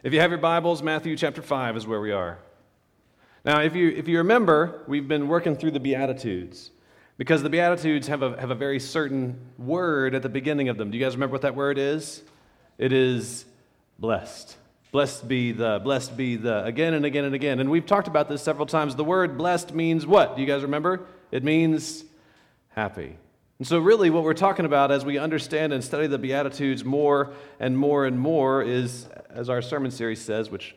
If you have your Bibles, Matthew chapter 5 is where we are. Now, if you, if you remember, we've been working through the Beatitudes because the Beatitudes have a, have a very certain word at the beginning of them. Do you guys remember what that word is? It is blessed. Blessed be the, blessed be the, again and again and again. And we've talked about this several times. The word blessed means what? Do you guys remember? It means happy. And so, really, what we're talking about as we understand and study the Beatitudes more and more and more is, as our sermon series says, which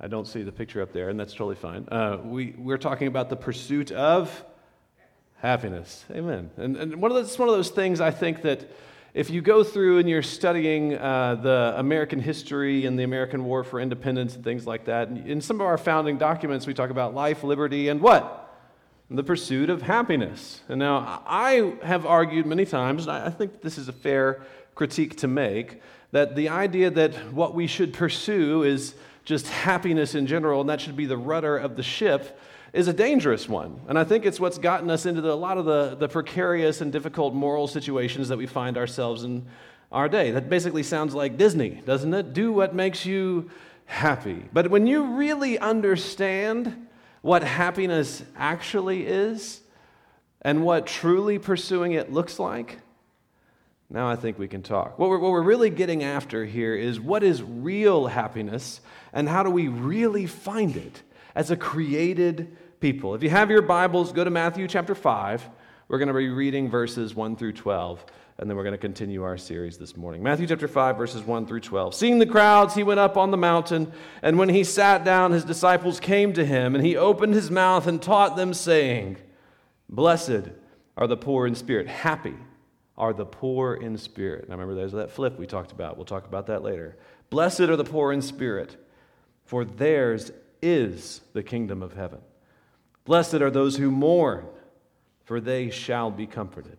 I don't see the picture up there, and that's totally fine. Uh, we, we're talking about the pursuit of happiness. Amen. And, and one of those, one of those things I think that if you go through and you're studying uh, the American history and the American War for Independence and things like that, in some of our founding documents, we talk about life, liberty, and what? The pursuit of happiness. And now, I have argued many times, and I think this is a fair critique to make, that the idea that what we should pursue is just happiness in general, and that should be the rudder of the ship, is a dangerous one. And I think it's what's gotten us into the, a lot of the, the precarious and difficult moral situations that we find ourselves in our day. That basically sounds like Disney, doesn't it? Do what makes you happy. But when you really understand what happiness actually is and what truly pursuing it looks like, now I think we can talk. What we're, what we're really getting after here is what is real happiness and how do we really find it as a created people. If you have your Bibles, go to Matthew chapter 5. We're going to be reading verses 1 through 12 and then we're going to continue our series this morning. Matthew chapter 5, verses 1 through 12. Seeing the crowds, he went up on the mountain, and when he sat down, his disciples came to him, and he opened his mouth and taught them, saying, Blessed are the poor in spirit. Happy are the poor in spirit. Now remember, there's that flip we talked about. We'll talk about that later. Blessed are the poor in spirit, for theirs is the kingdom of heaven. Blessed are those who mourn, for they shall be comforted.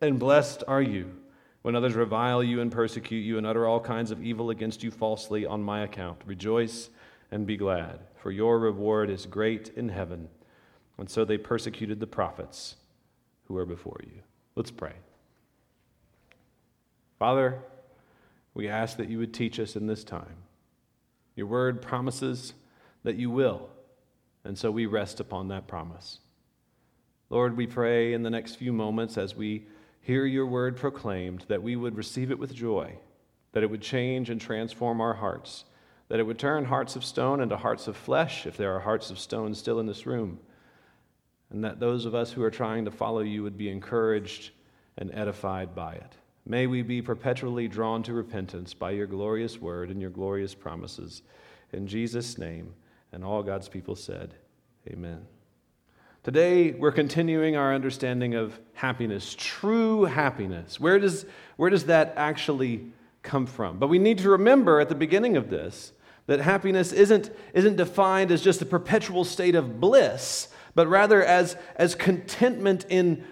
And blessed are you when others revile you and persecute you and utter all kinds of evil against you falsely on my account. Rejoice and be glad, for your reward is great in heaven. And so they persecuted the prophets who were before you. Let's pray. Father, we ask that you would teach us in this time. Your word promises that you will, and so we rest upon that promise. Lord, we pray in the next few moments as we hear your word proclaimed, that we would receive it with joy, that it would change and transform our hearts, that it would turn hearts of stone into hearts of flesh if there are hearts of stone still in this room, and that those of us who are trying to follow you would be encouraged and edified by it. May we be perpetually drawn to repentance by your glorious word and your glorious promises. In Jesus' name, and all God's people said, Amen. Today, we're continuing our understanding of happiness, true happiness. Where does, where does that actually come from? But we need to remember at the beginning of this that happiness isn't, isn't defined as just a perpetual state of bliss, but rather as, as contentment in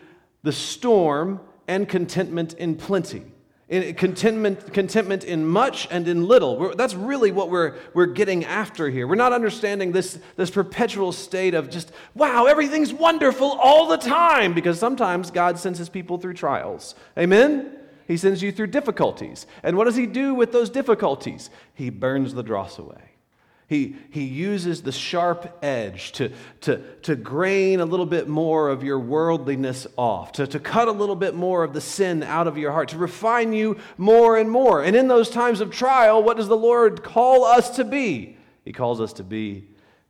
the storm and contentment in plenty in contentment, contentment in much and in little. We're, that's really what we're, we're getting after here. We're not understanding this, this perpetual state of just, wow, everything's wonderful all the time, because sometimes God sends his people through trials. Amen? He sends you through difficulties. And what does he do with those difficulties? He burns the dross away. He, he uses the sharp edge to, to, to grain a little bit more of your worldliness off, to, to cut a little bit more of the sin out of your heart, to refine you more and more. And in those times of trial, what does the Lord call us to be? He calls us to be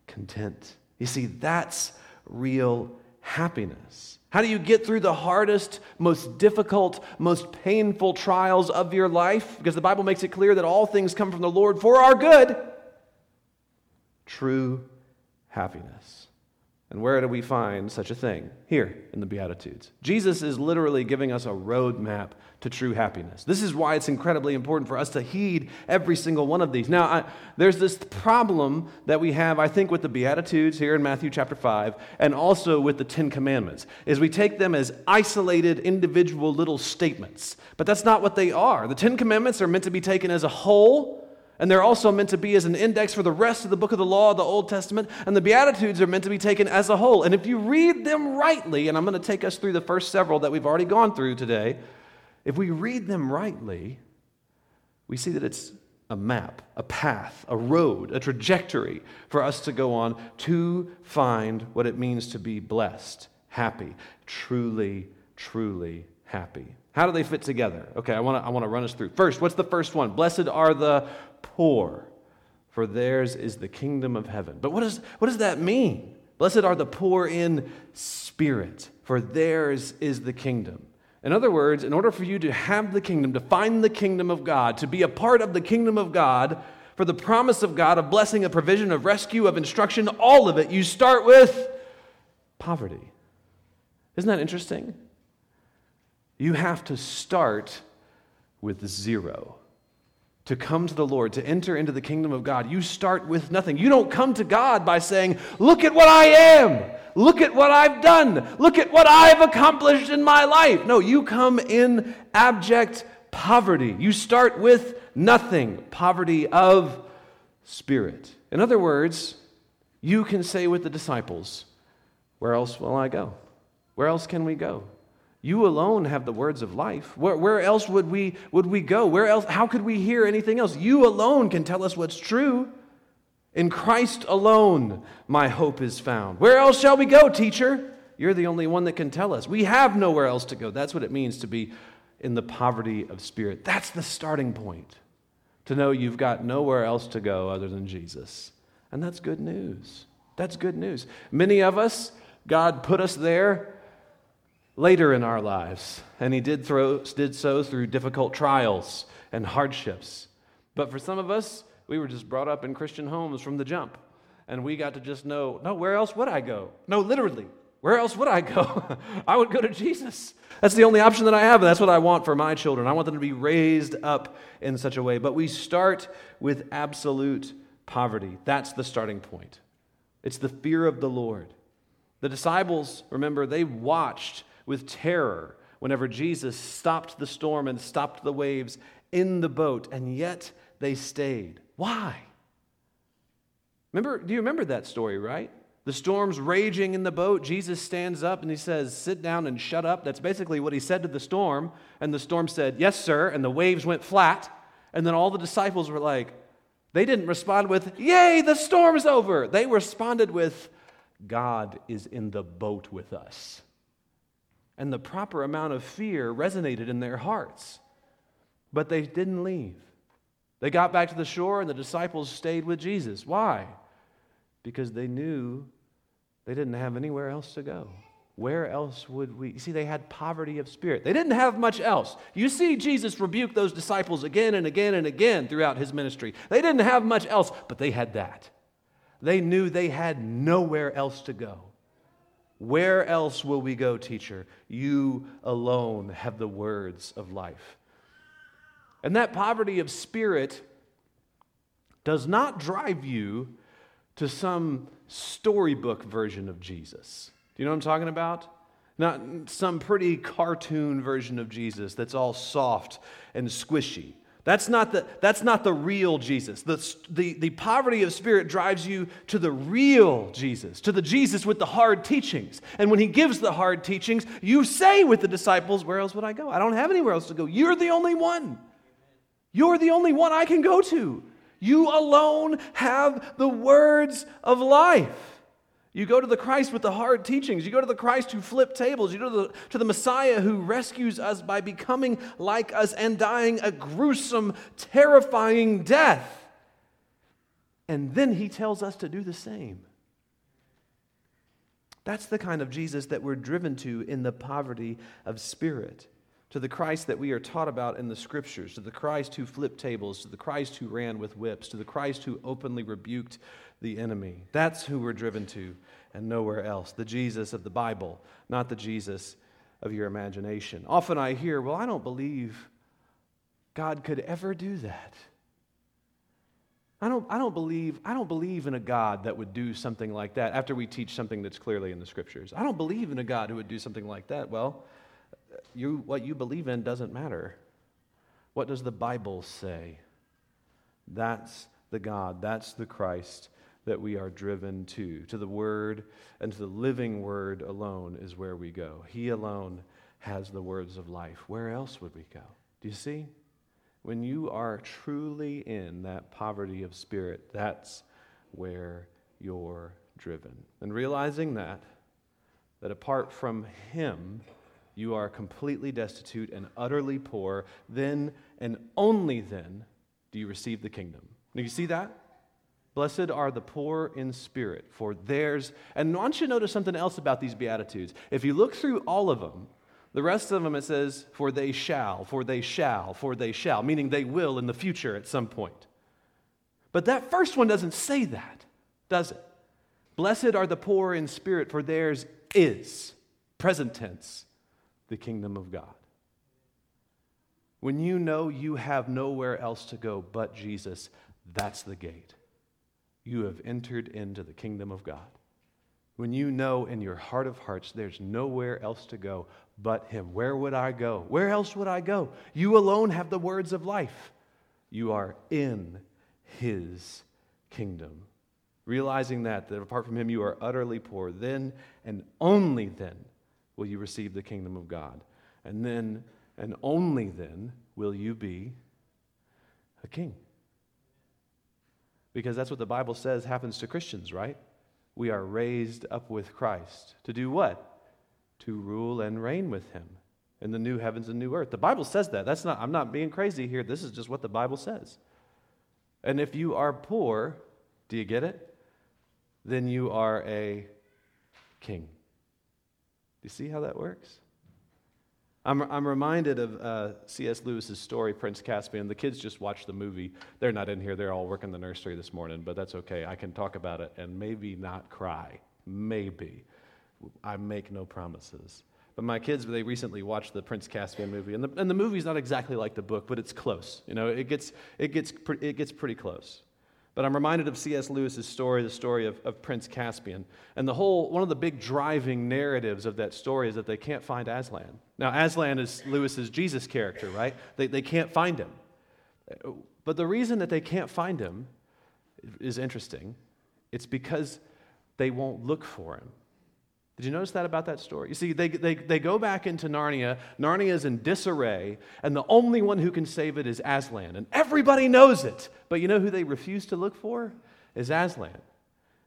content. You see, that's real happiness. How do you get through the hardest, most difficult, most painful trials of your life? Because the Bible makes it clear that all things come from the Lord for our good true happiness. And where do we find such a thing? Here in the Beatitudes. Jesus is literally giving us a roadmap to true happiness. This is why it's incredibly important for us to heed every single one of these. Now, I, there's this problem that we have, I think, with the Beatitudes here in Matthew chapter 5, and also with the Ten Commandments, is we take them as isolated, individual little statements. But that's not what they are. The Ten Commandments are meant to be taken as a whole and they're also meant to be as an index for the rest of the book of the law, the Old Testament, and the Beatitudes are meant to be taken as a whole. And if you read them rightly, and I'm going to take us through the first several that we've already gone through today, if we read them rightly, we see that it's a map, a path, a road, a trajectory for us to go on to find what it means to be blessed, happy, truly, truly happy. How do they fit together? Okay, I want to I want to run us through. First, what's the first one? Blessed are the poor, for theirs is the kingdom of heaven. But what, is, what does that mean? Blessed are the poor in spirit, for theirs is the kingdom. In other words, in order for you to have the kingdom, to find the kingdom of God, to be a part of the kingdom of God, for the promise of God, of blessing, of provision, of rescue, of instruction, all of it, you start with poverty. Isn't that interesting? You have to start with zero to come to the Lord, to enter into the kingdom of God, you start with nothing. You don't come to God by saying, Look at what I am. Look at what I've done. Look at what I've accomplished in my life. No, you come in abject poverty. You start with nothing poverty of spirit. In other words, you can say with the disciples, Where else will I go? Where else can we go? You alone have the words of life. Where, where else would we, would we go? Where else? How could we hear anything else? You alone can tell us what's true. In Christ alone, my hope is found. Where else shall we go, teacher? You're the only one that can tell us. We have nowhere else to go. That's what it means to be in the poverty of spirit. That's the starting point. To know you've got nowhere else to go other than Jesus. And that's good news. That's good news. Many of us, God put us there later in our lives, and He did, throw, did so through difficult trials and hardships. But for some of us, we were just brought up in Christian homes from the jump, and we got to just know no, where else would I go? No, literally, where else would I go? I would go to Jesus. That's the only option that I have, and that's what I want for my children. I want them to be raised up in such a way. But we start with absolute poverty. That's the starting point. It's the fear of the Lord. The disciples, remember, they watched with terror whenever Jesus stopped the storm and stopped the waves in the boat, and yet they stayed. Why? Remember, do you remember that story, right? The storm's raging in the boat. Jesus stands up and he says, Sit down and shut up. That's basically what he said to the storm. And the storm said, Yes, sir. And the waves went flat. And then all the disciples were like, They didn't respond with, Yay, the storm's over. They responded with, God is in the boat with us and the proper amount of fear resonated in their hearts. But they didn't leave. They got back to the shore, and the disciples stayed with Jesus. Why? Because they knew they didn't have anywhere else to go. Where else would we? You see, they had poverty of spirit. They didn't have much else. You see, Jesus rebuked those disciples again and again and again throughout his ministry. They didn't have much else, but they had that. They knew they had nowhere else to go. Where else will we go, teacher? You alone have the words of life. And that poverty of spirit does not drive you to some storybook version of Jesus. Do you know what I'm talking about? Not some pretty cartoon version of Jesus that's all soft and squishy. That's not the, that's not the real Jesus. The, the, the poverty of spirit drives you to the real Jesus, to the Jesus with the hard teachings. And when he gives the hard teachings, you say with the disciples, Where else would I go? I don't have anywhere else to go. You're the only one. You're the only one I can go to. You alone have the words of life. You go to the Christ with the hard teachings. You go to the Christ who flipped tables. You go to the, to the Messiah who rescues us by becoming like us and dying a gruesome, terrifying death. And then he tells us to do the same. That's the kind of Jesus that we're driven to in the poverty of spirit. to the Christ that we are taught about in the scriptures, to the Christ who flipped tables, to the Christ who ran with whips, to the Christ who openly rebuked the enemy. That's who we're driven to and nowhere else. The Jesus of the Bible, not the Jesus of your imagination. Often I hear, well, I don't believe God could ever do that. I don't, I, don't believe, I don't believe in a God that would do something like that after we teach something that's clearly in the scriptures. I don't believe in a God who would do something like that. Well, you, what you believe in doesn't matter. What does the Bible say? That's the God, that's the Christ that we are driven to. To the Word and to the living Word alone is where we go. He alone has the words of life. Where else would we go? Do you see? When you are truly in that poverty of spirit, that's where you're driven. And realizing that, that apart from Him, you are completely destitute and utterly poor, then and only then do you receive the kingdom. Do you see that? Blessed are the poor in spirit, for theirs. And I want you to notice something else about these Beatitudes. If you look through all of them, the rest of them it says, for they shall, for they shall, for they shall, meaning they will in the future at some point. But that first one doesn't say that, does it? Blessed are the poor in spirit, for theirs is, present tense, the kingdom of God. When you know you have nowhere else to go but Jesus, that's the gate. You have entered into the kingdom of God. When you know in your heart of hearts there's nowhere else to go but Him, where would I go? Where else would I go? You alone have the words of life. You are in His kingdom. Realizing that, that apart from Him you are utterly poor, then and only then will you receive the kingdom of God. And then and only then will you be a king. Because that's what the Bible says happens to Christians, right? We are raised up with Christ. To do what? To rule and reign with him in the new heavens and new earth. The Bible says that. That's not I'm not being crazy here. This is just what the Bible says. And if you are poor, do you get it? Then you are a king. Do you see how that works? I'm, I'm reminded of uh, C.S. Lewis's story, Prince Caspian. The kids just watched the movie. They're not in here. They're all working the nursery this morning, but that's okay. I can talk about it and maybe not cry. Maybe. I make no promises. But my kids, they recently watched the Prince Caspian movie, and the, and the movie's not exactly like the book, but it's close. You know, it gets, it gets, it gets pretty close. But I'm reminded of C.S. Lewis's story, the story of, of Prince Caspian. And the whole, one of the big driving narratives of that story is that they can't find Aslan. Now, Aslan is Lewis's Jesus character, right? They, they can't find him. But the reason that they can't find him is interesting. It's because they won't look for him. Did you notice that about that story? You see, they, they, they go back into Narnia. Narnia is in disarray, and the only one who can save it is Aslan. And everybody knows it. But you know who they refuse to look for? Is Aslan.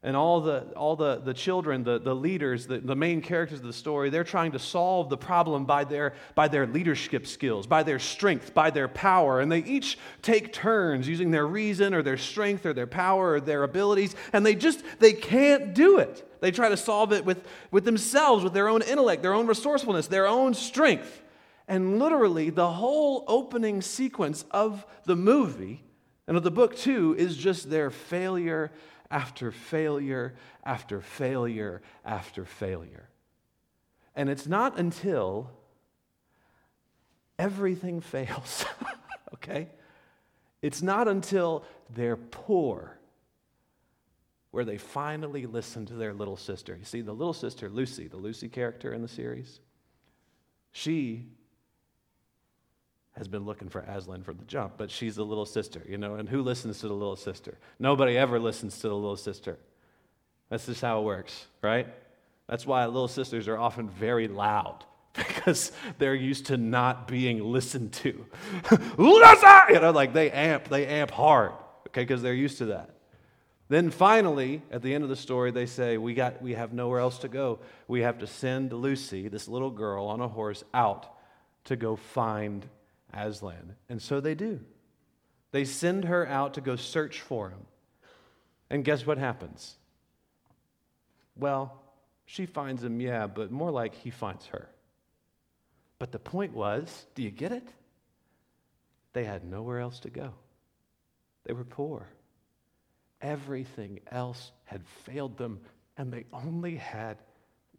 And all the, all the, the children, the, the leaders, the, the main characters of the story, they're trying to solve the problem by their, by their leadership skills, by their strength, by their power. And they each take turns using their reason or their strength or their power or their abilities, and they just, they can't do it. They try to solve it with, with themselves, with their own intellect, their own resourcefulness, their own strength. And literally, the whole opening sequence of the movie and of the book, too, is just their failure after failure after failure after failure. And it's not until everything fails, okay? It's not until they're poor where they finally listen to their little sister. You see, the little sister, Lucy, the Lucy character in the series, she has been looking for Aslan from the jump, but she's the little sister, you know, and who listens to the little sister? Nobody ever listens to the little sister. That's just how it works, right? That's why little sisters are often very loud because they're used to not being listened to. You know, like they amp, they amp hard, okay, because they're used to that. Then finally, at the end of the story, they say, we, got, we have nowhere else to go. We have to send Lucy, this little girl on a horse, out to go find Aslan. And so they do. They send her out to go search for him. And guess what happens? Well, she finds him, yeah, but more like he finds her. But the point was do you get it? They had nowhere else to go, they were poor. Everything else had failed them, and they only had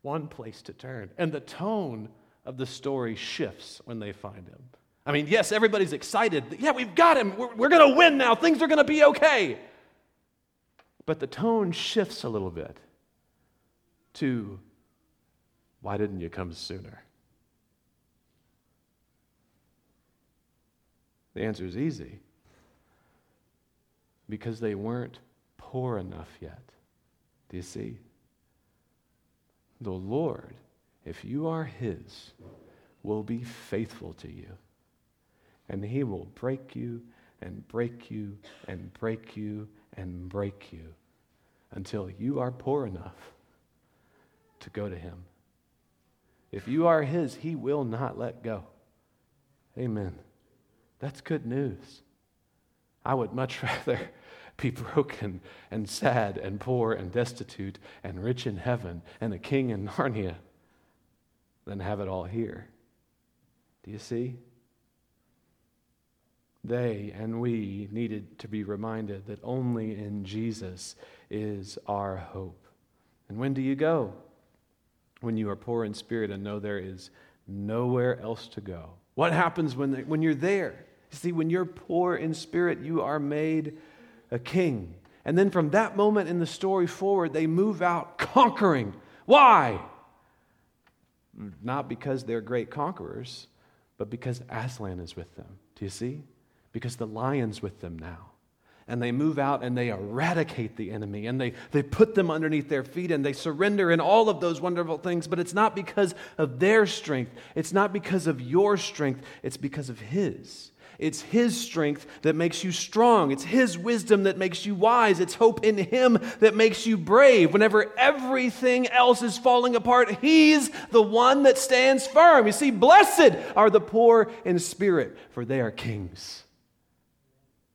one place to turn. And the tone of the story shifts when they find him. I mean, yes, everybody's excited. Yeah, we've got him. We're, we're going to win now. Things are going to be okay. But the tone shifts a little bit to, why didn't you come sooner? The answer is easy because they weren't poor enough yet. Do you see? The Lord, if you are His, will be faithful to you and he will break you and break you and break you and break you until you are poor enough to go to him. If you are his, he will not let go. Amen. That's good news. I would much rather be broken and sad and poor and destitute and rich in heaven and a king in Narnia than have it all here. Do you see? They and we needed to be reminded that only in Jesus is our hope. And when do you go? When you are poor in spirit and know there is nowhere else to go. What happens when, when you're there? See, when you're poor in spirit, you are made a king. And then from that moment in the story forward, they move out conquering. Why? Not because they're great conquerors, but because Aslan is with them. Do you see? Because the lion's with them now. And they move out and they eradicate the enemy and they, they put them underneath their feet and they surrender in all of those wonderful things. But it's not because of their strength, it's not because of your strength, it's because of His. It's His strength that makes you strong. It's His wisdom that makes you wise. It's hope in Him that makes you brave. Whenever everything else is falling apart, He's the one that stands firm. You see, blessed are the poor in spirit, for they are kings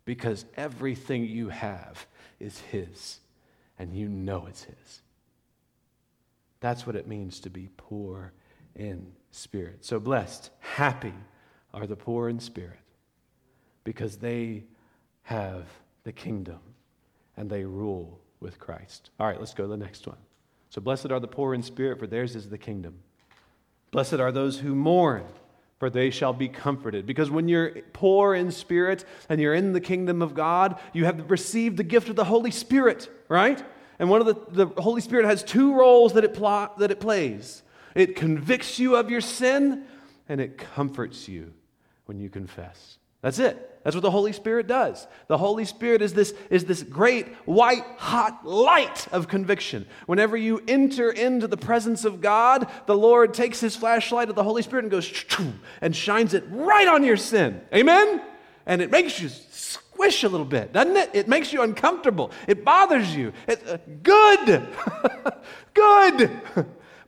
because everything you have is His, and you know it's His. That's what it means to be poor in spirit. So blessed, happy are the poor in spirit because they have the kingdom and they rule with Christ. All right, let's go to the next one. So blessed are the poor in spirit, for theirs is the kingdom. Blessed are those who mourn for they shall be comforted. Because when you're poor in spirit and you're in the kingdom of God, you have received the gift of the Holy Spirit, right? And one of the, the Holy Spirit has two roles that it, pl- that it plays it convicts you of your sin, and it comforts you when you confess. That's it. That's what the Holy Spirit does. The Holy Spirit is this, is this great white hot light of conviction. Whenever you enter into the presence of God, the Lord takes his flashlight of the Holy Spirit and goes and shines it right on your sin. Amen? And it makes you squish a little bit, doesn't it? It makes you uncomfortable. It bothers you. It's uh, good. good.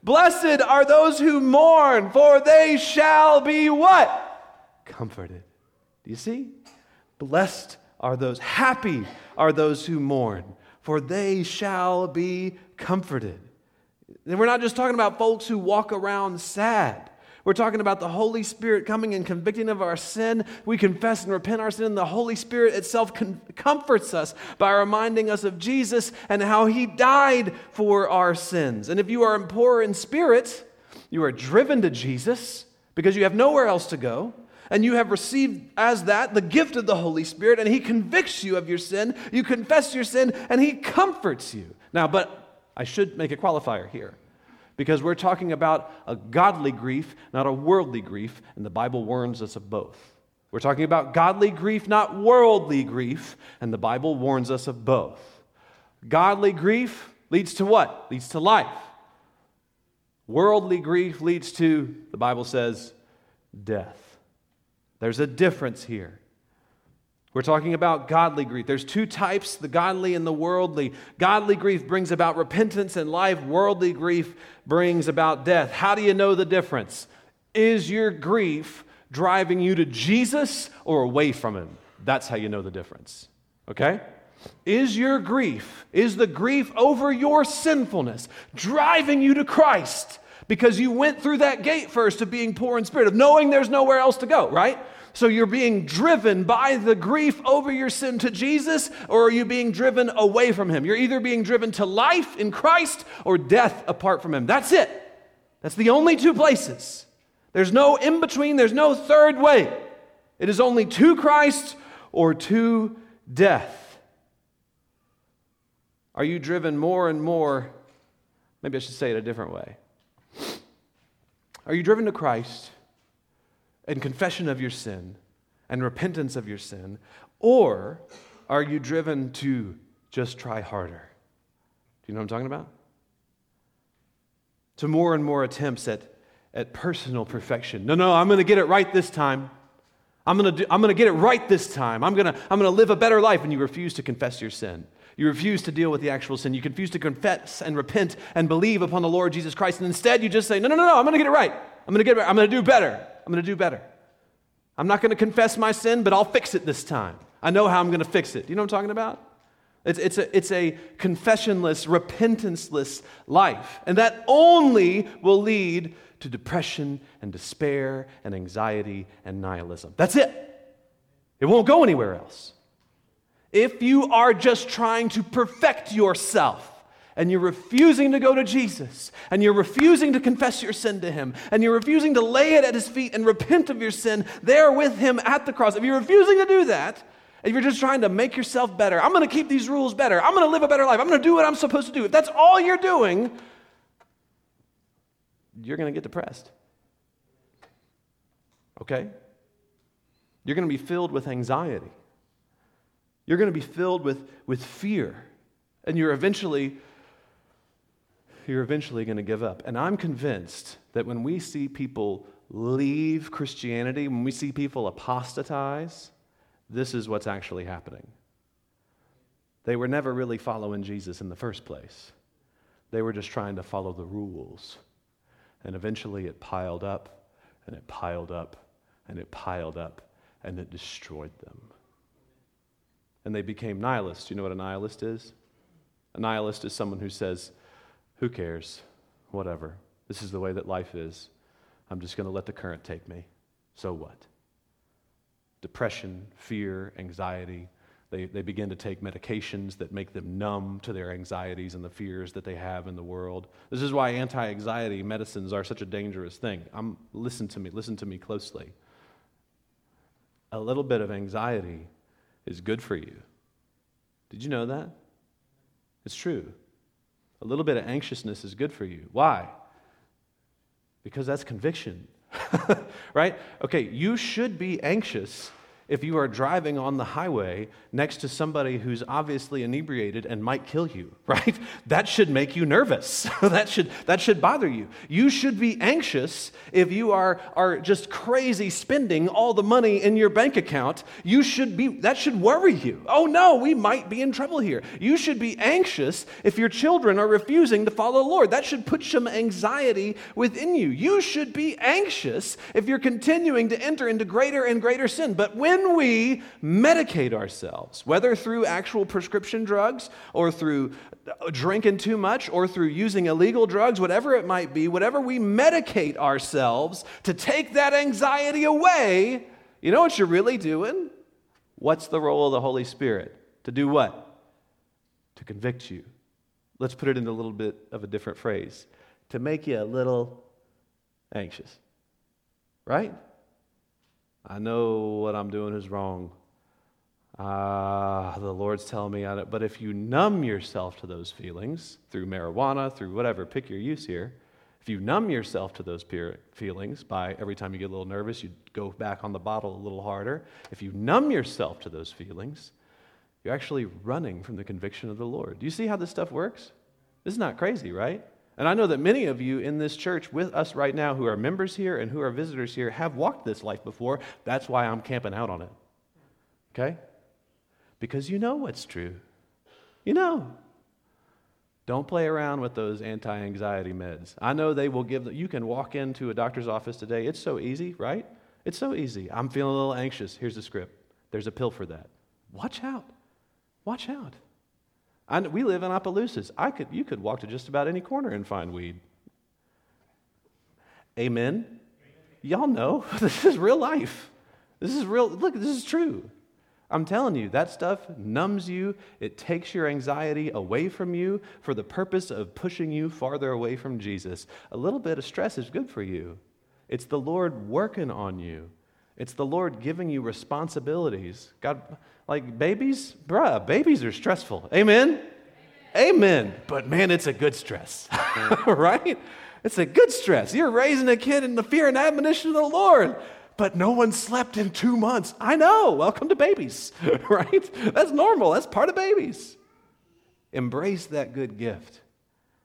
Blessed are those who mourn, for they shall be what? Comforted. Do you see? Blessed are those, happy are those who mourn, for they shall be comforted. And we're not just talking about folks who walk around sad. We're talking about the Holy Spirit coming and convicting of our sin. We confess and repent our sin. The Holy Spirit itself com- comforts us by reminding us of Jesus and how He died for our sins. And if you are poor in spirit, you are driven to Jesus because you have nowhere else to go and you have received as that the gift of the Holy Spirit, and He convicts you of your sin. You confess your sin, and He comforts you. Now, but I should make a qualifier here because we're talking about a godly grief, not a worldly grief, and the Bible warns us of both. We're talking about godly grief, not worldly grief, and the Bible warns us of both. Godly grief leads to what? Leads to life. Worldly grief leads to, the Bible says, death. There's a difference here. We're talking about godly grief. There's two types the godly and the worldly. Godly grief brings about repentance and life, worldly grief brings about death. How do you know the difference? Is your grief driving you to Jesus or away from Him? That's how you know the difference. Okay? Is your grief, is the grief over your sinfulness driving you to Christ? because you went through that gate first of being poor in spirit, of knowing there's nowhere else to go, right? So you're being driven by the grief over your sin to Jesus, or are you being driven away from Him? You're either being driven to life in Christ or death apart from Him. That's it. That's the only two places. There's no in between, there's no third way. It is only to Christ or to death. Are you driven more and more? Maybe I should say it a different way. Are you driven to Christ and confession of your sin and repentance of your sin? Or are you driven to just try harder? Do you know what I'm talking about? To more and more attempts at, at personal perfection. No, no, I'm going to get it right this time. I'm going to I'm going to get it right this time. I'm going to, I'm going to live a better life. And you refuse to confess your sin. You refuse to deal with the actual sin. You refuse to confess and repent and believe upon the Lord Jesus Christ. And instead, you just say, No, no, no, no, I'm going to get it right. I'm going to get it right. I'm going to do better. I'm going to do better. I'm not going to confess my sin, but I'll fix it this time. I know how I'm going to fix it. You know what I'm talking about? It's, it's, a, it's a confessionless, repentanceless life. And that only will lead to depression and despair and anxiety and nihilism. That's it. It won't go anywhere else. If you are just trying to perfect yourself, and you're refusing to go to Jesus, and you're refusing to confess your sin to Him, and you're refusing to lay it at His feet and repent of your sin there with Him at the cross, if you're refusing to do that, if you're just trying to make yourself better, I'm going to keep these rules better, I'm going to live a better life, I'm going to do what I'm supposed to do, if that's all you're doing, you're going to get depressed. Okay? You're going to be filled with anxiety. You're going to be filled with, with fear. And you're eventually you're eventually going to give up. And I'm convinced that when we see people leave Christianity, when we see people apostatize, this is what's actually happening. They were never really following Jesus in the first place. They were just trying to follow the rules. And eventually it piled up, and it piled up, and it piled up, and it destroyed them. And they became nihilists. You know what a nihilist is? A nihilist is someone who says, who cares? Whatever. This is the way that life is. I'm just going to let the current take me. So what? Depression, fear, anxiety. They, they begin to take medications that make them numb to their anxieties and the fears that they have in the world. This is why anti anxiety medicines are such a dangerous thing. I'm, listen to me, listen to me closely. A little bit of anxiety is good for you. Did you know that? It's true. A little bit of anxiousness is good for you. Why? Because that's conviction, right? Okay, you should be anxious if you are driving on the highway next to somebody who's obviously inebriated and might kill you, right? That should make you nervous. that, should, that should bother you. You should be anxious if you are, are just crazy spending all the money in your bank account. You should be, that should worry you. Oh no, we might be in trouble here. You should be anxious if your children are refusing to follow the Lord. That should put some anxiety within you. You should be anxious if you're continuing to enter into greater and greater sin. But when when we medicate ourselves, whether through actual prescription drugs or through uh, drinking too much or through using illegal drugs, whatever it might be, whatever we medicate ourselves to take that anxiety away, you know what you're really doing? What's the role of the Holy Spirit? To do what? To convict you. Let's put it in a little bit of a different phrase to make you a little anxious. Right? I know what I'm doing is wrong. Ah, uh, the Lord's telling me, I but if you numb yourself to those feelings through marijuana, through whatever, pick your use here. If you numb yourself to those feelings by every time you get a little nervous, you go back on the bottle a little harder. If you numb yourself to those feelings, you're actually running from the conviction of the Lord. Do you see how this stuff works? This is not crazy, right? And I know that many of you in this church with us right now who are members here and who are visitors here have walked this life before. That's why I'm camping out on it. Okay? Because you know what's true. You know. Don't play around with those anti anxiety meds. I know they will give, you can walk into a doctor's office today. It's so easy, right? It's so easy. I'm feeling a little anxious. Here's the script. There's a pill for that. Watch out. Watch out. I, we live in Opelousas. I could, you could walk to just about any corner and find weed. Amen? Y'all know this is real life. This is real. Look, this is true. I'm telling you, that stuff numbs you. It takes your anxiety away from you for the purpose of pushing you farther away from Jesus. A little bit of stress is good for you. It's the Lord working on you. It's the Lord giving you responsibilities. God, like babies, bruh, babies are stressful. Amen? Amen. Amen. But man, it's a good stress, right? It's a good stress. You're raising a kid in the fear and admonition of the Lord but no one slept in two months. I know. Welcome to babies, right? That's normal. That's part of babies. Embrace that good gift.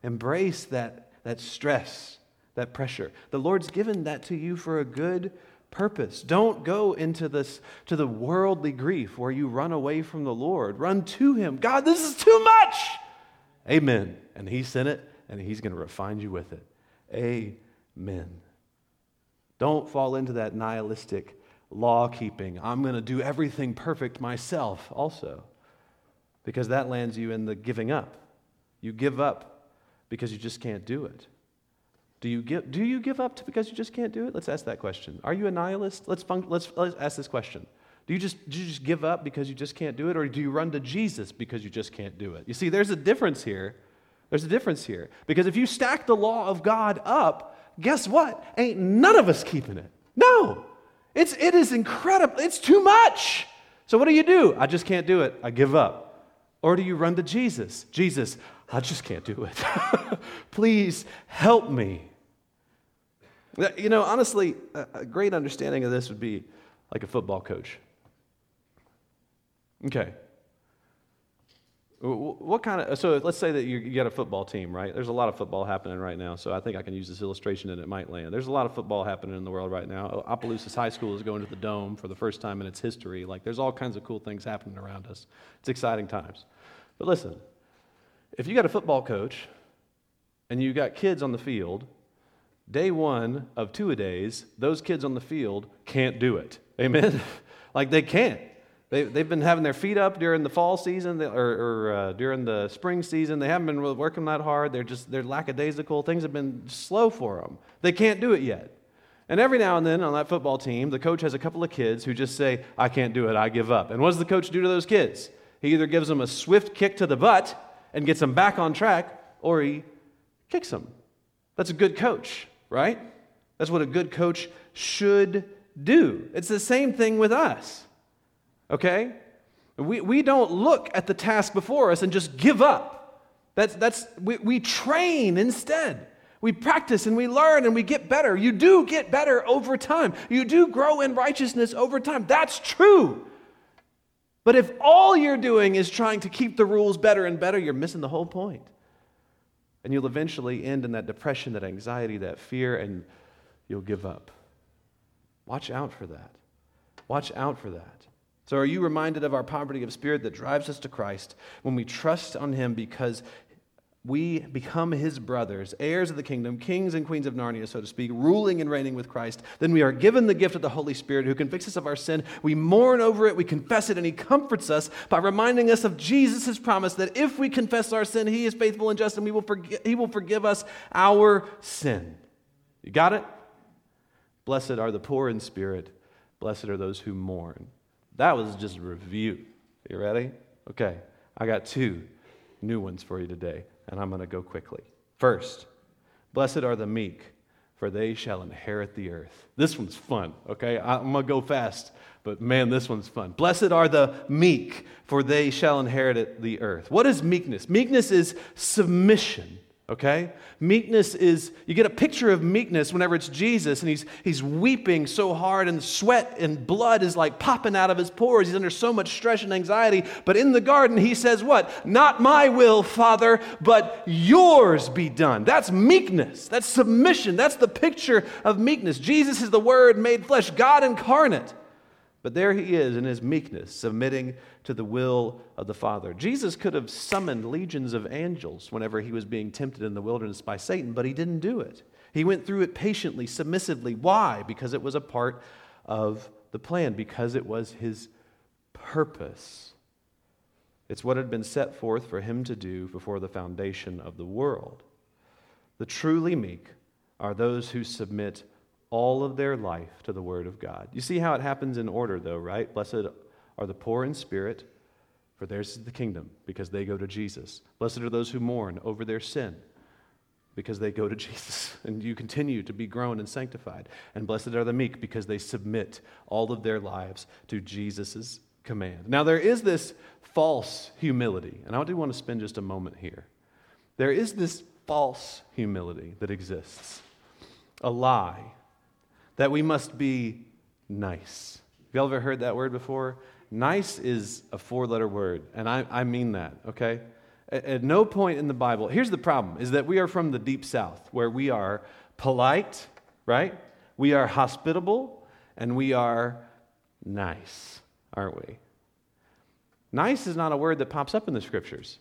Embrace that, that stress, that pressure. The Lord's given that to you for a good purpose. Don't go into this to the worldly grief where you run away from the Lord. Run to him. God, this is too much. Amen. And he sent it and he's going to refine you with it. Amen. Don't fall into that nihilistic law keeping. I'm going to do everything perfect myself, also, because that lands you in the giving up. You give up because you just can't do it. Do you give, do you give up because you just can't do it? Let's ask that question. Are you a nihilist? Let's, let's, let's ask this question. Do you, just, do you just give up because you just can't do it, or do you run to Jesus because you just can't do it? You see, there's a difference here. There's a difference here. Because if you stack the law of God up, guess what? Ain't none of us keeping it. No. It's, it is incredible. It's too much. So what do you do? I just can't do it. I give up. Or do you run to Jesus? Jesus, I just can't do it. Please help me. You know, honestly, a great understanding of this would be like a football coach. Okay, what kind of, so let's say that you get a football team, right? There's a lot of football happening right now, so I think I can use this illustration and it might land. There's a lot of football happening in the world right now. Opelousas High School is going to the Dome for the first time in its history. Like, there's all kinds of cool things happening around us. It's exciting times. But listen, if you got a football coach and you got kids on the field, day one of two a days, those kids on the field can't do it. Amen? like, they can't. They, they've been having their feet up during the fall season or, or uh, during the spring season. They haven't been working that hard. They're just, they're lackadaisical. Things have been slow for them. They can't do it yet. And every now and then on that football team, the coach has a couple of kids who just say, I can't do it, I give up. And what does the coach do to those kids? He either gives them a swift kick to the butt and gets them back on track, or he kicks them. That's a good coach, right? That's what a good coach should do. It's the same thing with us okay? We, we don't look at the task before us and just give up. That's, that's, we, we train instead. We practice and we learn and we get better. You do get better over time. You do grow in righteousness over time. That's true. But if all you're doing is trying to keep the rules better and better, you're missing the whole point. And you'll eventually end in that depression, that anxiety, that fear, and you'll give up. Watch out for that. Watch out for that. So, are you reminded of our poverty of spirit that drives us to Christ when we trust on Him because we become His brothers, heirs of the kingdom, kings and queens of Narnia, so to speak, ruling and reigning with Christ? Then we are given the gift of the Holy Spirit who convicts us of our sin. We mourn over it, we confess it, and He comforts us by reminding us of Jesus' promise that if we confess our sin, He is faithful and just and we will forgi- He will forgive us our sin. You got it? Blessed are the poor in spirit, blessed are those who mourn. That was just a review. You ready? Okay, I got two new ones for you today, and I'm going to go quickly. First, blessed are the meek, for they shall inherit the earth. This one's fun, okay? I'm going to go fast, but man, this one's fun. Blessed are the meek, for they shall inherit the earth. What is meekness? Meekness is submission okay? Meekness is, you get a picture of meekness whenever it's Jesus and he's, he's weeping so hard and sweat and blood is like popping out of his pores. He's under so much stress and anxiety. But in the garden, he says, What? Not my will, Father, but yours be done. That's meekness. That's submission. That's the picture of meekness. Jesus is the Word made flesh, God incarnate. But there he is in his meekness, submitting to the will of the Father. Jesus could have summoned legions of angels whenever he was being tempted in the wilderness by Satan, but he didn't do it. He went through it patiently, submissively. Why? Because it was a part of the plan, because it was his purpose. It's what had been set forth for him to do before the foundation of the world. The truly meek are those who submit all of their life to the Word of God. You see how it happens in order, though, right? Blessed are the poor in spirit, for theirs is the kingdom, because they go to Jesus. Blessed are those who mourn over their sin, because they go to Jesus, and you continue to be grown and sanctified. And blessed are the meek, because they submit all of their lives to Jesus' command. Now, there is this false humility, and I do want to spend just a moment here. There is this false humility that exists, a lie that we must be nice. Have you ever heard that word before? Nice is a four letter word, and I, I mean that, okay? At, at no point in the Bible, here's the problem, is that we are from the deep south, where we are polite, right? We are hospitable, and we are nice, aren't we? Nice is not a word that pops up in the scriptures.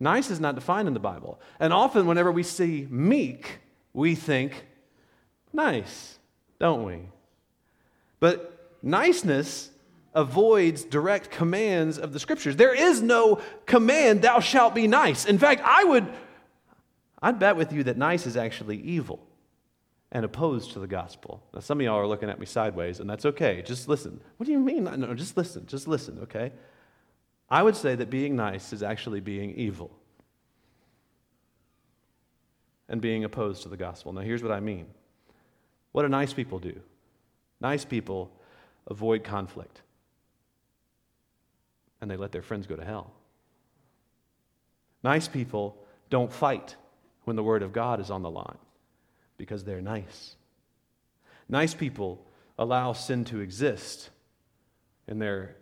Nice is not defined in the Bible. And often, whenever we see meek, we think nice, don't we? But niceness avoids direct commands of the scriptures. There is no command, thou shalt be nice. In fact, I would, I'd bet with you that nice is actually evil and opposed to the gospel. Now, some of y'all are looking at me sideways, and that's okay. Just listen. What do you mean? No, just listen. Just listen, okay? I would say that being nice is actually being evil and being opposed to the gospel. Now, here's what I mean. What do nice people do? Nice people avoid conflict and they let their friends go to hell. Nice people don't fight when the Word of God is on the line because they're nice. Nice people allow sin to exist in their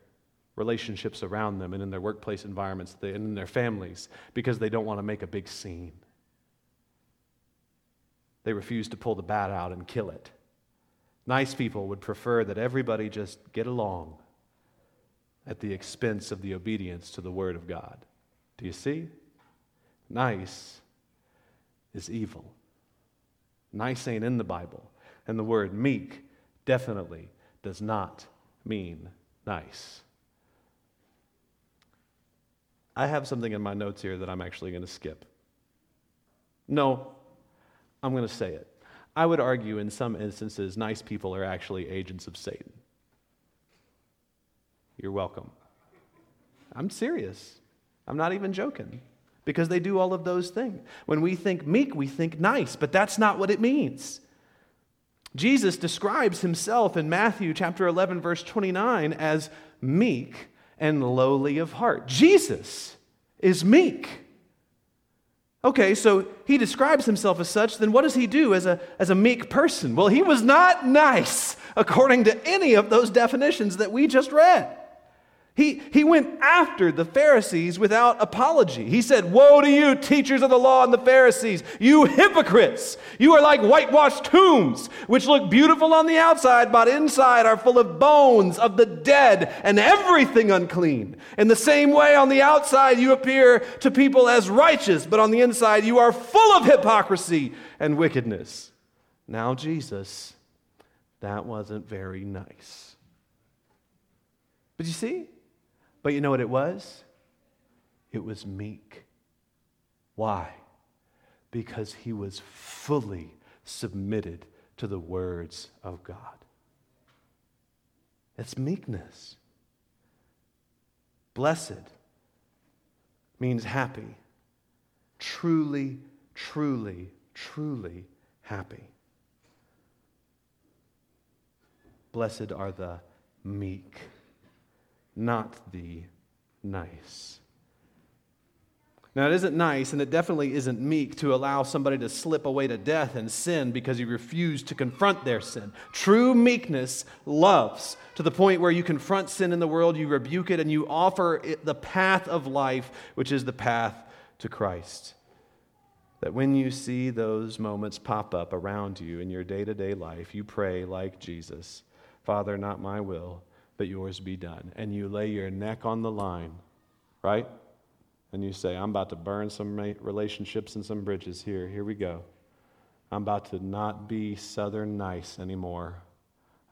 relationships around them and in their workplace environments and in their families because they don't want to make a big scene. They refuse to pull the bat out and kill it. Nice people would prefer that everybody just get along at the expense of the obedience to the Word of God. Do you see? Nice is evil. Nice ain't in the Bible. And the word meek definitely does not mean nice. I have something in my notes here that I'm actually going to skip. No, I'm going to say it. I would argue in some instances, nice people are actually agents of Satan. You're welcome. I'm serious. I'm not even joking because they do all of those things. When we think meek, we think nice, but that's not what it means. Jesus describes himself in Matthew chapter 11 verse 29 as meek and lowly of heart. Jesus is meek. Okay, so he describes himself as such, then what does he do as a, as a meek person? Well, he was not nice according to any of those definitions that we just read. He, he went after the Pharisees without apology. He said, Woe to you, teachers of the law and the Pharisees, you hypocrites! You are like whitewashed tombs, which look beautiful on the outside, but inside are full of bones of the dead and everything unclean. In the same way, on the outside, you appear to people as righteous, but on the inside, you are full of hypocrisy and wickedness. Now, Jesus, that wasn't very nice. But you see, but you know what it was? It was meek. Why? Because he was fully submitted to the words of God. It's meekness. Blessed means happy. Truly, truly, truly happy. Blessed are the meek not the nice. Now, it isn't nice, and it definitely isn't meek to allow somebody to slip away to death and sin because you refuse to confront their sin. True meekness loves to the point where you confront sin in the world, you rebuke it, and you offer it the path of life, which is the path to Christ. That when you see those moments pop up around you in your day to day life, you pray like Jesus Father, not my will, but yours be done. And you lay your neck on the line, right? And you say, I'm about to burn some relationships and some bridges here. Here we go. I'm about to not be southern nice anymore.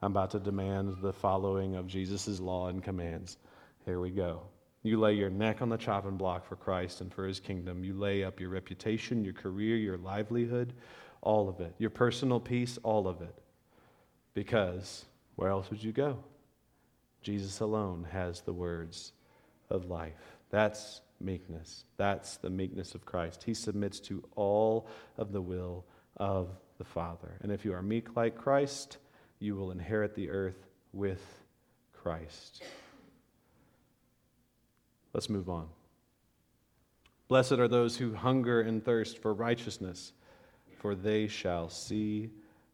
I'm about to demand the following of Jesus' law and commands. Here we go. You lay your neck on the chopping block for Christ and for his kingdom. You lay up your reputation, your career, your livelihood, all of it. Your personal peace, all of it. Because where else would you go? Jesus alone has the words of life. That's meekness. That's the meekness of Christ. He submits to all of the will of the Father. And if you are meek like Christ, you will inherit the earth with Christ. Let's move on. Blessed are those who hunger and thirst for righteousness, for they shall see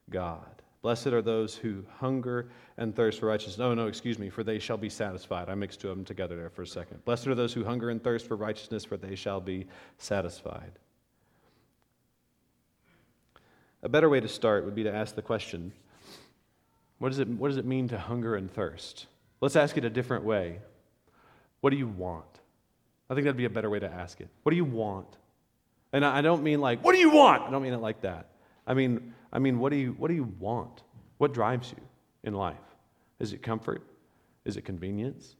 God. Blessed are those who hunger and thirst for righteousness. Oh, no, excuse me, for they shall be satisfied. I mixed two of them together there for a second. Blessed are those who hunger and thirst for righteousness, for they shall be satisfied. A better way to start would be to ask the question what does it, what does it mean to hunger and thirst? Let's ask it a different way. What do you want? I think that'd be a better way to ask it. What do you want? And I don't mean like, what do you want? I don't mean it like that. I mean, I mean, what do you, what do you want? What drives you in life? Is it comfort? Is it convenience?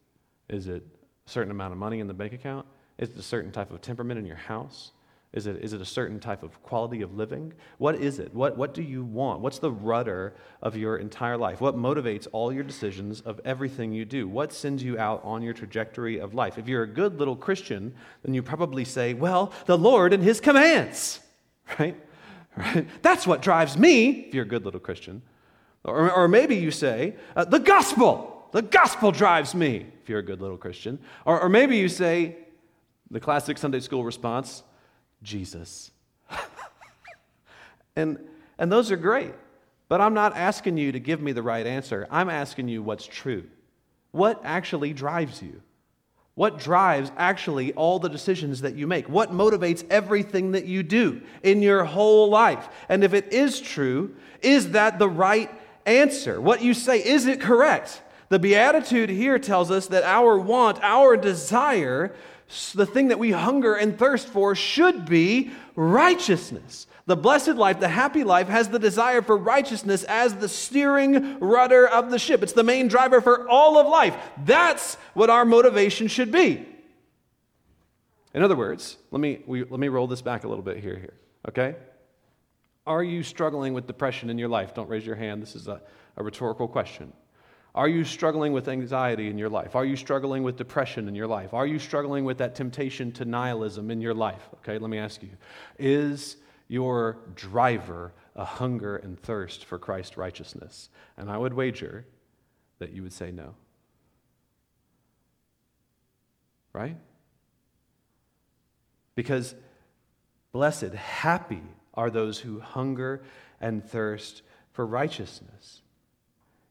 Is it a certain amount of money in the bank account? Is it a certain type of temperament in your house? Is it, is it a certain type of quality of living? What is it? What, what do you want? What's the rudder of your entire life? What motivates all your decisions of everything you do? What sends you out on your trajectory of life? If you're a good little Christian, then you probably say, well, the Lord and His commands, right? right? That's what drives me, if you're a good little Christian. Or, or maybe you say, uh, the gospel. The gospel drives me, if you're a good little Christian. Or, or maybe you say, the classic Sunday school response, Jesus. and, and those are great. But I'm not asking you to give me the right answer. I'm asking you what's true. What actually drives you? What drives actually all the decisions that you make? What motivates everything that you do in your whole life? And if it is true, is that the right answer? What you say, is it correct? The Beatitude here tells us that our want, our desire, the thing that we hunger and thirst for should be righteousness. The blessed life, the happy life, has the desire for righteousness as the steering rudder of the ship. It's the main driver for all of life. That's what our motivation should be. In other words, let me, we, let me roll this back a little bit here, here, okay? Are you struggling with depression in your life? Don't raise your hand. This is a, a rhetorical question. Are you struggling with anxiety in your life? Are you struggling with depression in your life? Are you struggling with that temptation to nihilism in your life? Okay, let me ask you. Is your driver a hunger and thirst for Christ's righteousness? And I would wager that you would say no. Right? Because blessed, happy are those who hunger and thirst for righteousness.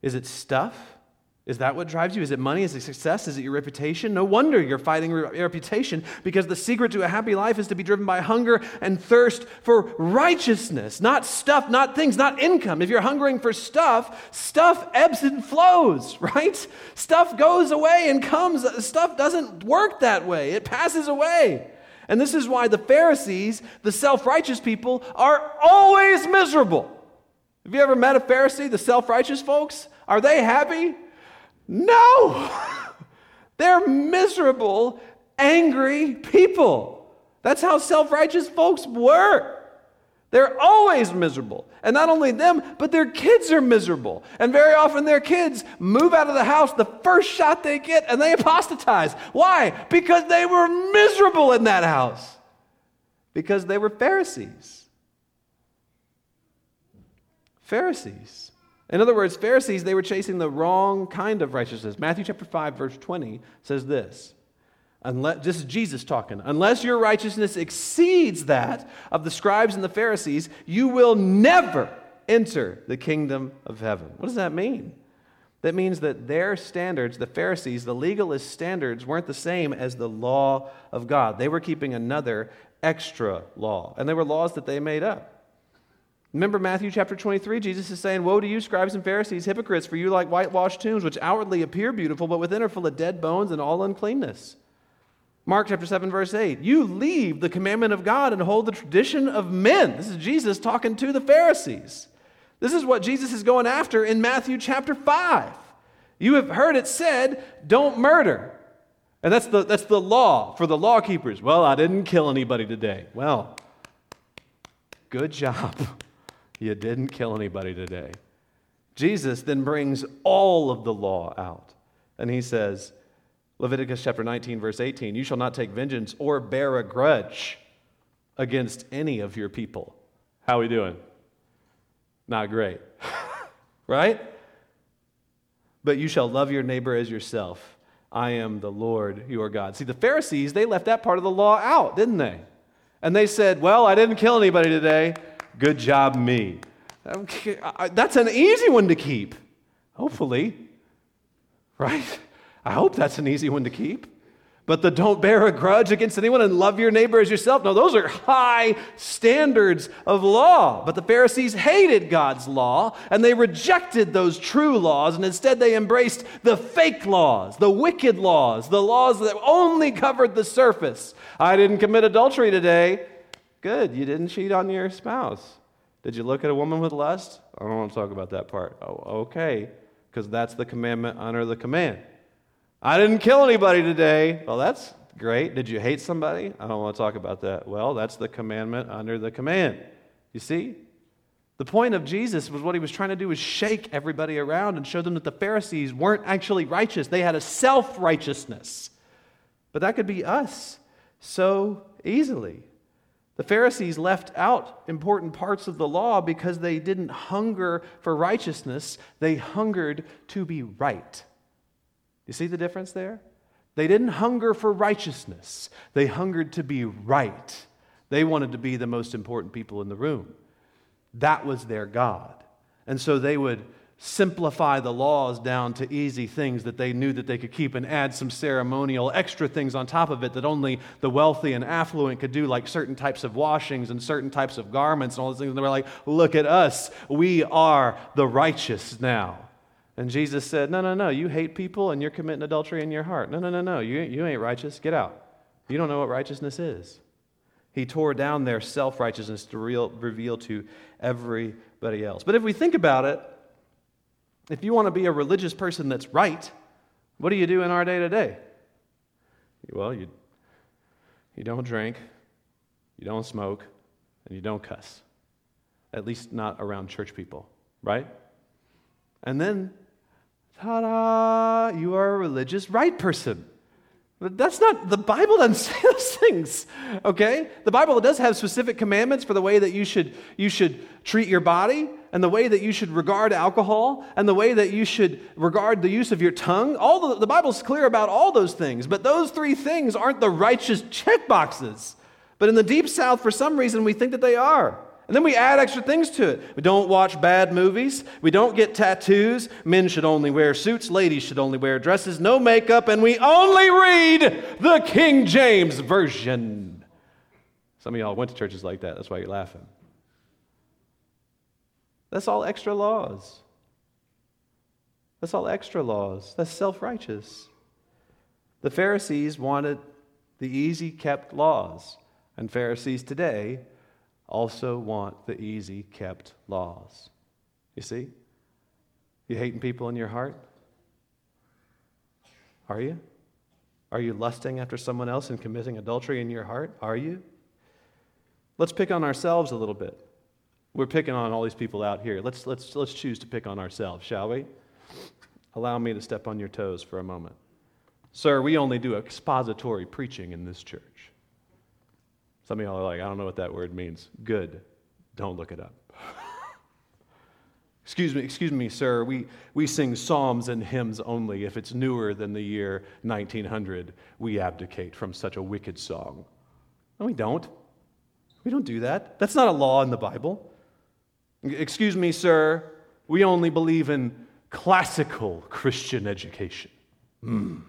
Is it stuff? Is that what drives you? Is it money? Is it success? Is it your reputation? No wonder you're fighting re- reputation because the secret to a happy life is to be driven by hunger and thirst for righteousness, not stuff, not things, not income. If you're hungering for stuff, stuff ebbs and flows, right? Stuff goes away and comes. Stuff doesn't work that way, it passes away. And this is why the Pharisees, the self righteous people, are always miserable. Have you ever met a Pharisee, the self righteous folks? Are they happy? No! They're miserable, angry people. That's how self righteous folks were. They're always miserable. And not only them, but their kids are miserable. And very often their kids move out of the house the first shot they get and they apostatize. Why? Because they were miserable in that house. Because they were Pharisees. Pharisees. In other words, Pharisees, they were chasing the wrong kind of righteousness. Matthew chapter 5, verse 20 says this. Unless, this is Jesus talking. Unless your righteousness exceeds that of the scribes and the Pharisees, you will never enter the kingdom of heaven. What does that mean? That means that their standards, the Pharisees, the legalist standards, weren't the same as the law of God. They were keeping another extra law, and they were laws that they made up. Remember Matthew chapter 23? Jesus is saying, Woe to you, scribes and Pharisees, hypocrites, for you like whitewashed tombs, which outwardly appear beautiful, but within are full of dead bones and all uncleanness. Mark chapter 7, verse 8. You leave the commandment of God and hold the tradition of men. This is Jesus talking to the Pharisees. This is what Jesus is going after in Matthew chapter 5. You have heard it said, Don't murder. And that's the, that's the law for the law keepers. Well, I didn't kill anybody today. Well, good job. You didn't kill anybody today. Jesus then brings all of the law out. And he says, Leviticus chapter 19, verse 18, you shall not take vengeance or bear a grudge against any of your people. How are we doing? Not great. right? But you shall love your neighbor as yourself. I am the Lord your God. See, the Pharisees, they left that part of the law out, didn't they? And they said, Well, I didn't kill anybody today. Good job, me. That's an easy one to keep, hopefully. Right? I hope that's an easy one to keep. But the don't bear a grudge against anyone and love your neighbor as yourself. No, those are high standards of law. But the Pharisees hated God's law and they rejected those true laws and instead they embraced the fake laws, the wicked laws, the laws that only covered the surface. I didn't commit adultery today. Good, you didn't cheat on your spouse. Did you look at a woman with lust? I don't want to talk about that part. Oh, okay, because that's the commandment, under the command. I didn't kill anybody today. Well, that's great. Did you hate somebody? I don't want to talk about that. Well, that's the commandment under the command. You see? The point of Jesus was what he was trying to do was shake everybody around and show them that the Pharisees weren't actually righteous. They had a self righteousness. But that could be us so easily. The Pharisees left out important parts of the law because they didn't hunger for righteousness, they hungered to be right. You see the difference there? They didn't hunger for righteousness, they hungered to be right. They wanted to be the most important people in the room. That was their God. And so they would simplify the laws down to easy things that they knew that they could keep and add some ceremonial extra things on top of it that only the wealthy and affluent could do, like certain types of washings and certain types of garments and all those things. And they were like, look at us. We are the righteous now. And Jesus said, No, no, no. You hate people and you're committing adultery in your heart. No, no, no, no. You, you ain't righteous. Get out. You don't know what righteousness is. He tore down their self righteousness to real, reveal to everybody else. But if we think about it, if you want to be a religious person that's right, what do you do in our day to day? Well, you, you don't drink, you don't smoke, and you don't cuss. At least not around church people, right? And then ta da, you are a religious right person. But that's not, the Bible doesn't say those things, okay? The Bible does have specific commandments for the way that you should, you should treat your body, and the way that you should regard alcohol, and the way that you should regard the use of your tongue. All the, the Bible's clear about all those things, but those three things aren't the righteous check boxes. But in the Deep South, for some reason, we think that they are. And then we add extra things to it. We don't watch bad movies. We don't get tattoos. Men should only wear suits. Ladies should only wear dresses. No makeup. And we only read the King James Version. Some of y'all went to churches like that. That's why you're laughing. That's all extra laws. That's all extra laws. That's self righteous. The Pharisees wanted the easy kept laws. And Pharisees today also want the easy kept laws. You see? You hating people in your heart? Are you? Are you lusting after someone else and committing adultery in your heart? Are you? Let's pick on ourselves a little bit. We're picking on all these people out here. Let's, let's, let's choose to pick on ourselves, shall we? Allow me to step on your toes for a moment. Sir, we only do expository preaching in this church. Some of y'all are like, I don't know what that word means. Good. Don't look it up. excuse me, excuse me, sir. We, we sing psalms and hymns only. If it's newer than the year 1900, we abdicate from such a wicked song. No, we don't. We don't do that. That's not a law in the Bible. Excuse me, sir. We only believe in classical Christian education. Mm.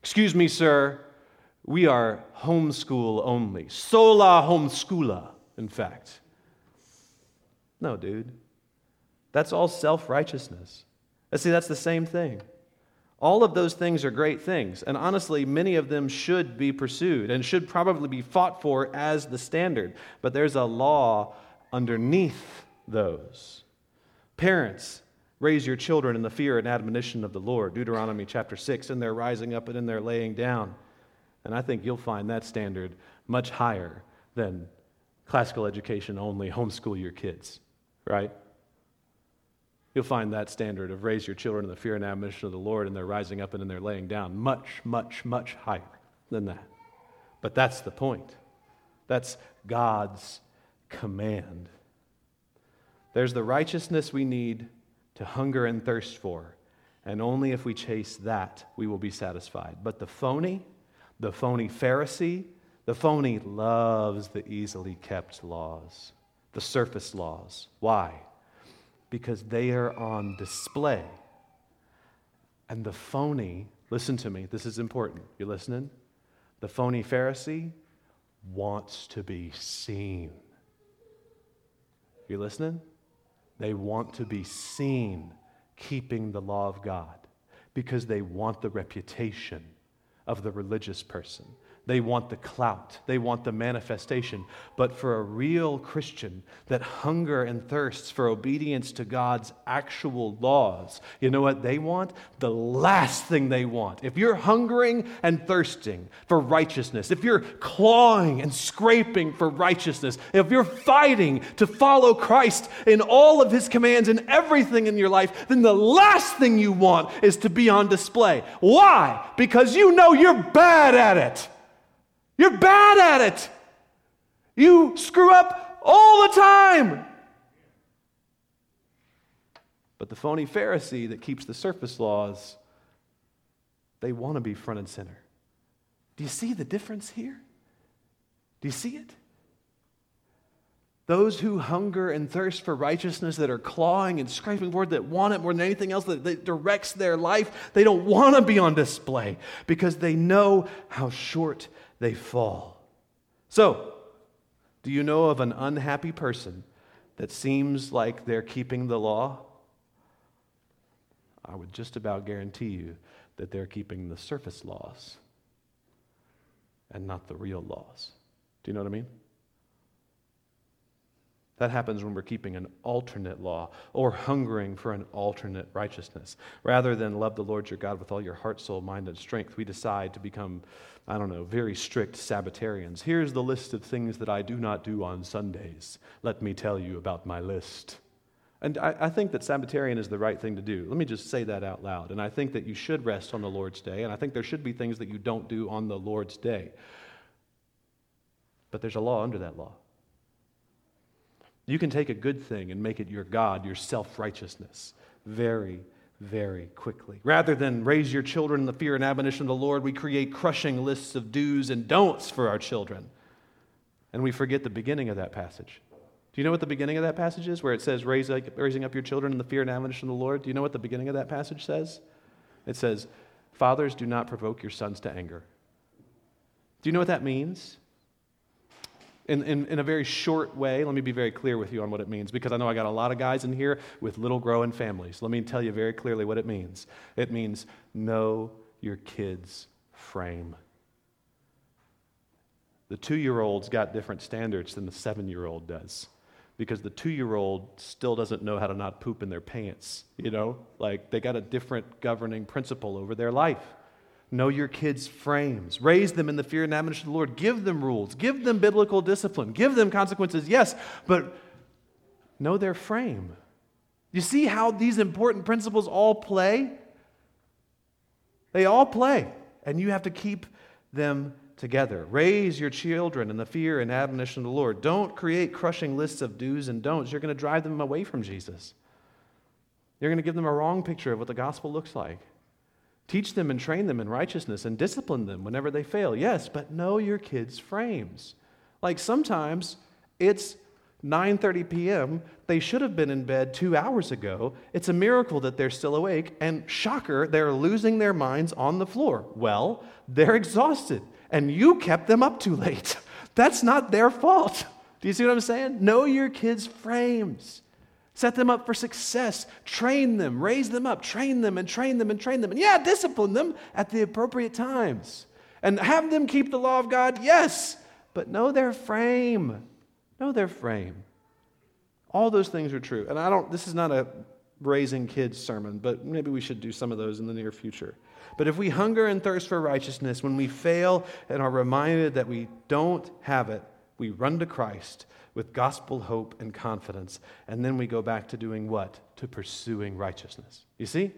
Excuse me, sir. We are homeschool only. Sola homeschoola, in fact. No, dude. That's all self righteousness. See, that's the same thing. All of those things are great things, and honestly, many of them should be pursued and should probably be fought for as the standard. But there's a law underneath those. Parents, raise your children in the fear and admonition of the Lord. Deuteronomy chapter 6, in their rising up and in their laying down. And I think you'll find that standard much higher than classical education only, homeschool your kids, right? You'll find that standard of raise your children in the fear and admonition of the Lord, and they're rising up and then they're laying down much, much, much higher than that. But that's the point. That's God's command. There's the righteousness we need to hunger and thirst for, and only if we chase that we will be satisfied. But the phony, the phony Pharisee, the phony loves the easily kept laws, the surface laws. Why? because they are on display. And the phony, listen to me, this is important. You listening? The phony Pharisee wants to be seen. You listening? They want to be seen keeping the law of God because they want the reputation of the religious person. They want the clout, they want the manifestation. But for a real Christian that hunger and thirsts for obedience to God's actual laws, you know what they want? The last thing they want. If you're hungering and thirsting for righteousness, if you're clawing and scraping for righteousness, if you're fighting to follow Christ in all of his commands and everything in your life, then the last thing you want is to be on display. Why? Because you know you're bad at it. You're bad at it. You screw up all the time. But the phony Pharisee that keeps the surface laws, they want to be front and center. Do you see the difference here? Do you see it? Those who hunger and thirst for righteousness, that are clawing and scraping for it, that want it more than anything else, that, that directs their life, they don't want to be on display because they know how short they fall. So, do you know of an unhappy person that seems like they're keeping the law? I would just about guarantee you that they're keeping the surface laws and not the real laws. Do you know what I mean? That happens when we're keeping an alternate law or hungering for an alternate righteousness. Rather than love the Lord your God with all your heart, soul, mind, and strength, we decide to become, I don't know, very strict Sabbatarians. Here's the list of things that I do not do on Sundays. Let me tell you about my list. And I, I, think that Sabbatarian is the right thing to do. Let me just say that out loud. And I think that you should rest on the Lord's day. And I think there should be things that you don't do on the Lord's day. But there's a law under that law. You can take a good thing and make it your God, your self righteousness, very, very quickly. Rather than raise your children in the fear and admonition of the Lord, we create crushing lists of do's and don'ts for our children. And we forget the beginning of that passage. Do you know what the beginning of that passage is, where it says, raising up your children in the fear and admonition of the Lord? Do you know what the beginning of that passage says? It says, Fathers, do not provoke your sons to anger. Do you know what that means? In, in, in, a very short way, let me be very clear with you on what it means because I know I got a lot of guys in here with little growing families. Let me tell you very clearly what it means. It means know your kid's frame. The two year old's got different standards than the seven year old does because the two year old still doesn't know how to not poop in their pants. You know, like they got a different governing principle over their life. Know your kids' frames. Raise them in the fear and admonition of the Lord. Give them rules. Give them biblical discipline. Give them consequences, yes, but know their frame. You see how these important principles all play? They all play, and you have to keep them together. Raise your children in the fear and admonition of the Lord. Don't create crushing lists of do's and don'ts. You're going to drive them away from Jesus. You're going to give them a wrong picture of what the gospel looks like. Teach them and train them in righteousness and discipline them whenever they fail. Yes, but know your kids' frames. Like sometimes it's 9:30 p.m. They should have been in bed 2 hours ago. It's a miracle that they're still awake and shocker, they're losing their minds on the floor. Well, they're exhausted and you kept them up too late. That's not their fault. Do you see what I'm saying? Know your kids' frames. Set them up for success. Train them, raise them up, train them and train them and train them. And yeah, discipline them at the appropriate times. And have them keep the law of God, yes, but know their frame. Know their frame. All those things are true. And I don't, this is not a raising kids sermon, but maybe we should do some of those in the near future. But if we hunger and thirst for righteousness, when we fail and are reminded that we don't have it, We run to Christ with gospel hope and confidence, and then we go back to doing what? To pursuing righteousness. You see?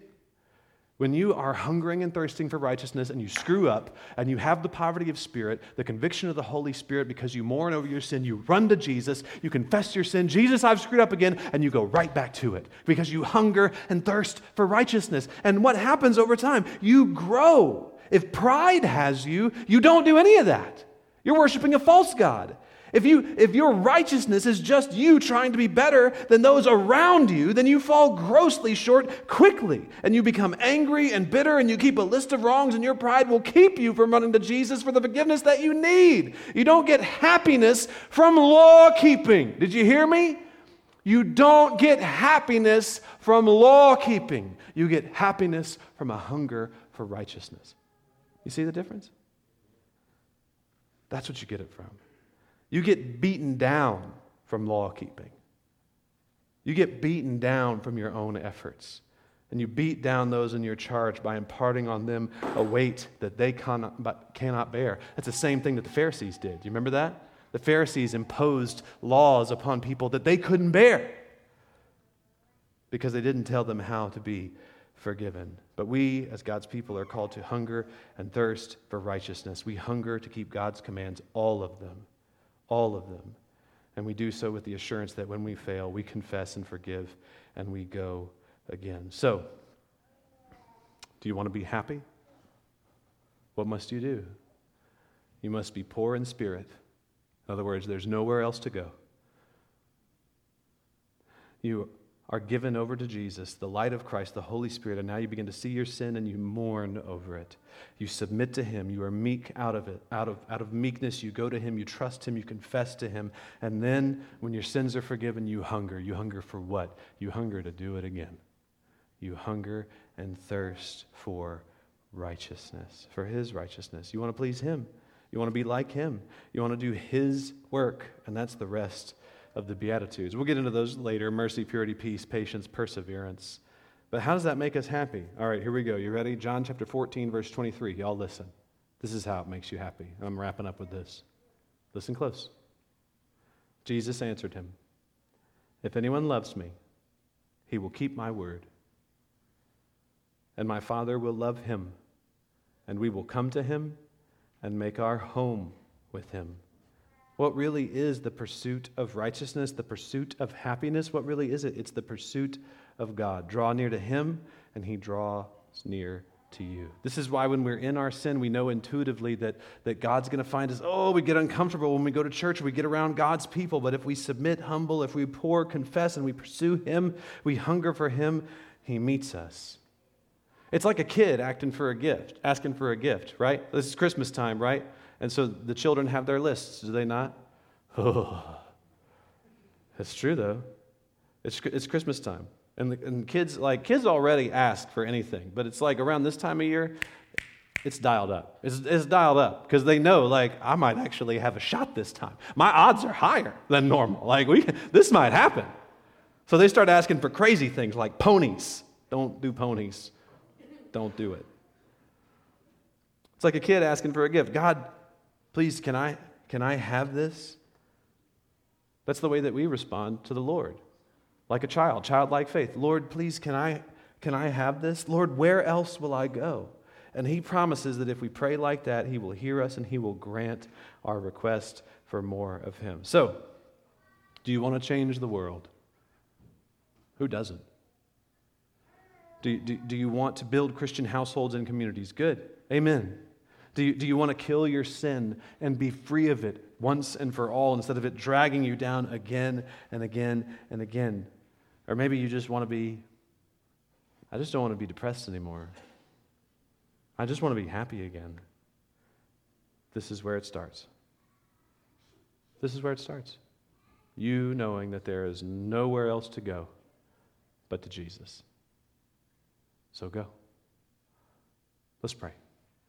When you are hungering and thirsting for righteousness and you screw up and you have the poverty of spirit, the conviction of the Holy Spirit because you mourn over your sin, you run to Jesus, you confess your sin, Jesus, I've screwed up again, and you go right back to it because you hunger and thirst for righteousness. And what happens over time? You grow. If pride has you, you don't do any of that. You're worshiping a false God. If, you, if your righteousness is just you trying to be better than those around you, then you fall grossly short quickly. And you become angry and bitter, and you keep a list of wrongs, and your pride will keep you from running to Jesus for the forgiveness that you need. You don't get happiness from law keeping. Did you hear me? You don't get happiness from law keeping. You get happiness from a hunger for righteousness. You see the difference? That's what you get it from. You get beaten down from law keeping. You get beaten down from your own efforts. And you beat down those in your charge by imparting on them a weight that they cannot, cannot bear. That's the same thing that the Pharisees did. Do you remember that? The Pharisees imposed laws upon people that they couldn't bear because they didn't tell them how to be forgiven. But we, as God's people, are called to hunger and thirst for righteousness. We hunger to keep God's commands, all of them all of them. And we do so with the assurance that when we fail, we confess and forgive and we go again. So, do you want to be happy? What must you do? You must be poor in spirit. In other words, there's nowhere else to go. You are given over to Jesus, the light of Christ, the Holy Spirit, and now you begin to see your sin and you mourn over it. You submit to Him. You are meek out of it. Out of, out of meekness, you go to Him, you trust Him, you confess to Him. And then, when your sins are forgiven, you hunger. You hunger for what? You hunger to do it again. You hunger and thirst for righteousness, for His righteousness. You want to please Him. You want to be like Him. You want to do His work, and that's the rest of the Beatitudes. We'll get into those later mercy, purity, peace, patience, perseverance. But how does that make us happy? All right, here we go. You ready? John chapter 14, verse 23. Y'all listen. This is how it makes you happy. I'm wrapping up with this. Listen close. Jesus answered him If anyone loves me, he will keep my word. And my Father will love him, and we will come to him and make our home with him. What really is the pursuit of righteousness, the pursuit of happiness? What really is it? It's the pursuit of God. Draw near to Him, and He draws near to you. This is why when we're in our sin, we know intuitively that, that God's going to find us. Oh, we get uncomfortable when we go to church, we get around God's people. But if we submit humble, if we pour, confess, and we pursue Him, we hunger for Him, He meets us. It's like a kid acting for a gift, asking for a gift, right? This is Christmas time, right? And so the children have their lists, do they not? Oh, that's true though. It's, it's Christmas time. And, the, and kids, like, kids already ask for anything, but it's like around this time of year, it's dialed up. It's, it's dialed up because they know, like, I might actually have a shot this time. My odds are higher than normal. Like, we, this might happen. So they start asking for crazy things like ponies. Don't do ponies. Don't do it. It's like a kid asking for a gift. God, Please, can I, can I have this? That's the way that we respond to the Lord. Like a child, childlike faith. Lord, please, can I, can I have this? Lord, where else will I go? And he promises that if we pray like that, he will hear us and he will grant our request for more of him. So, do you want to change the world? Who doesn't? Do, do, do you want to build Christian households and communities? Good. Amen. Do you, do you want to kill your sin and be free of it once and for all instead of it dragging you down again and again and again? Or maybe you just want to be, I just don't want to be depressed anymore. I just want to be happy again. This is where it starts. This is where it starts. You knowing that there is nowhere else to go but to Jesus. So go. Let's pray.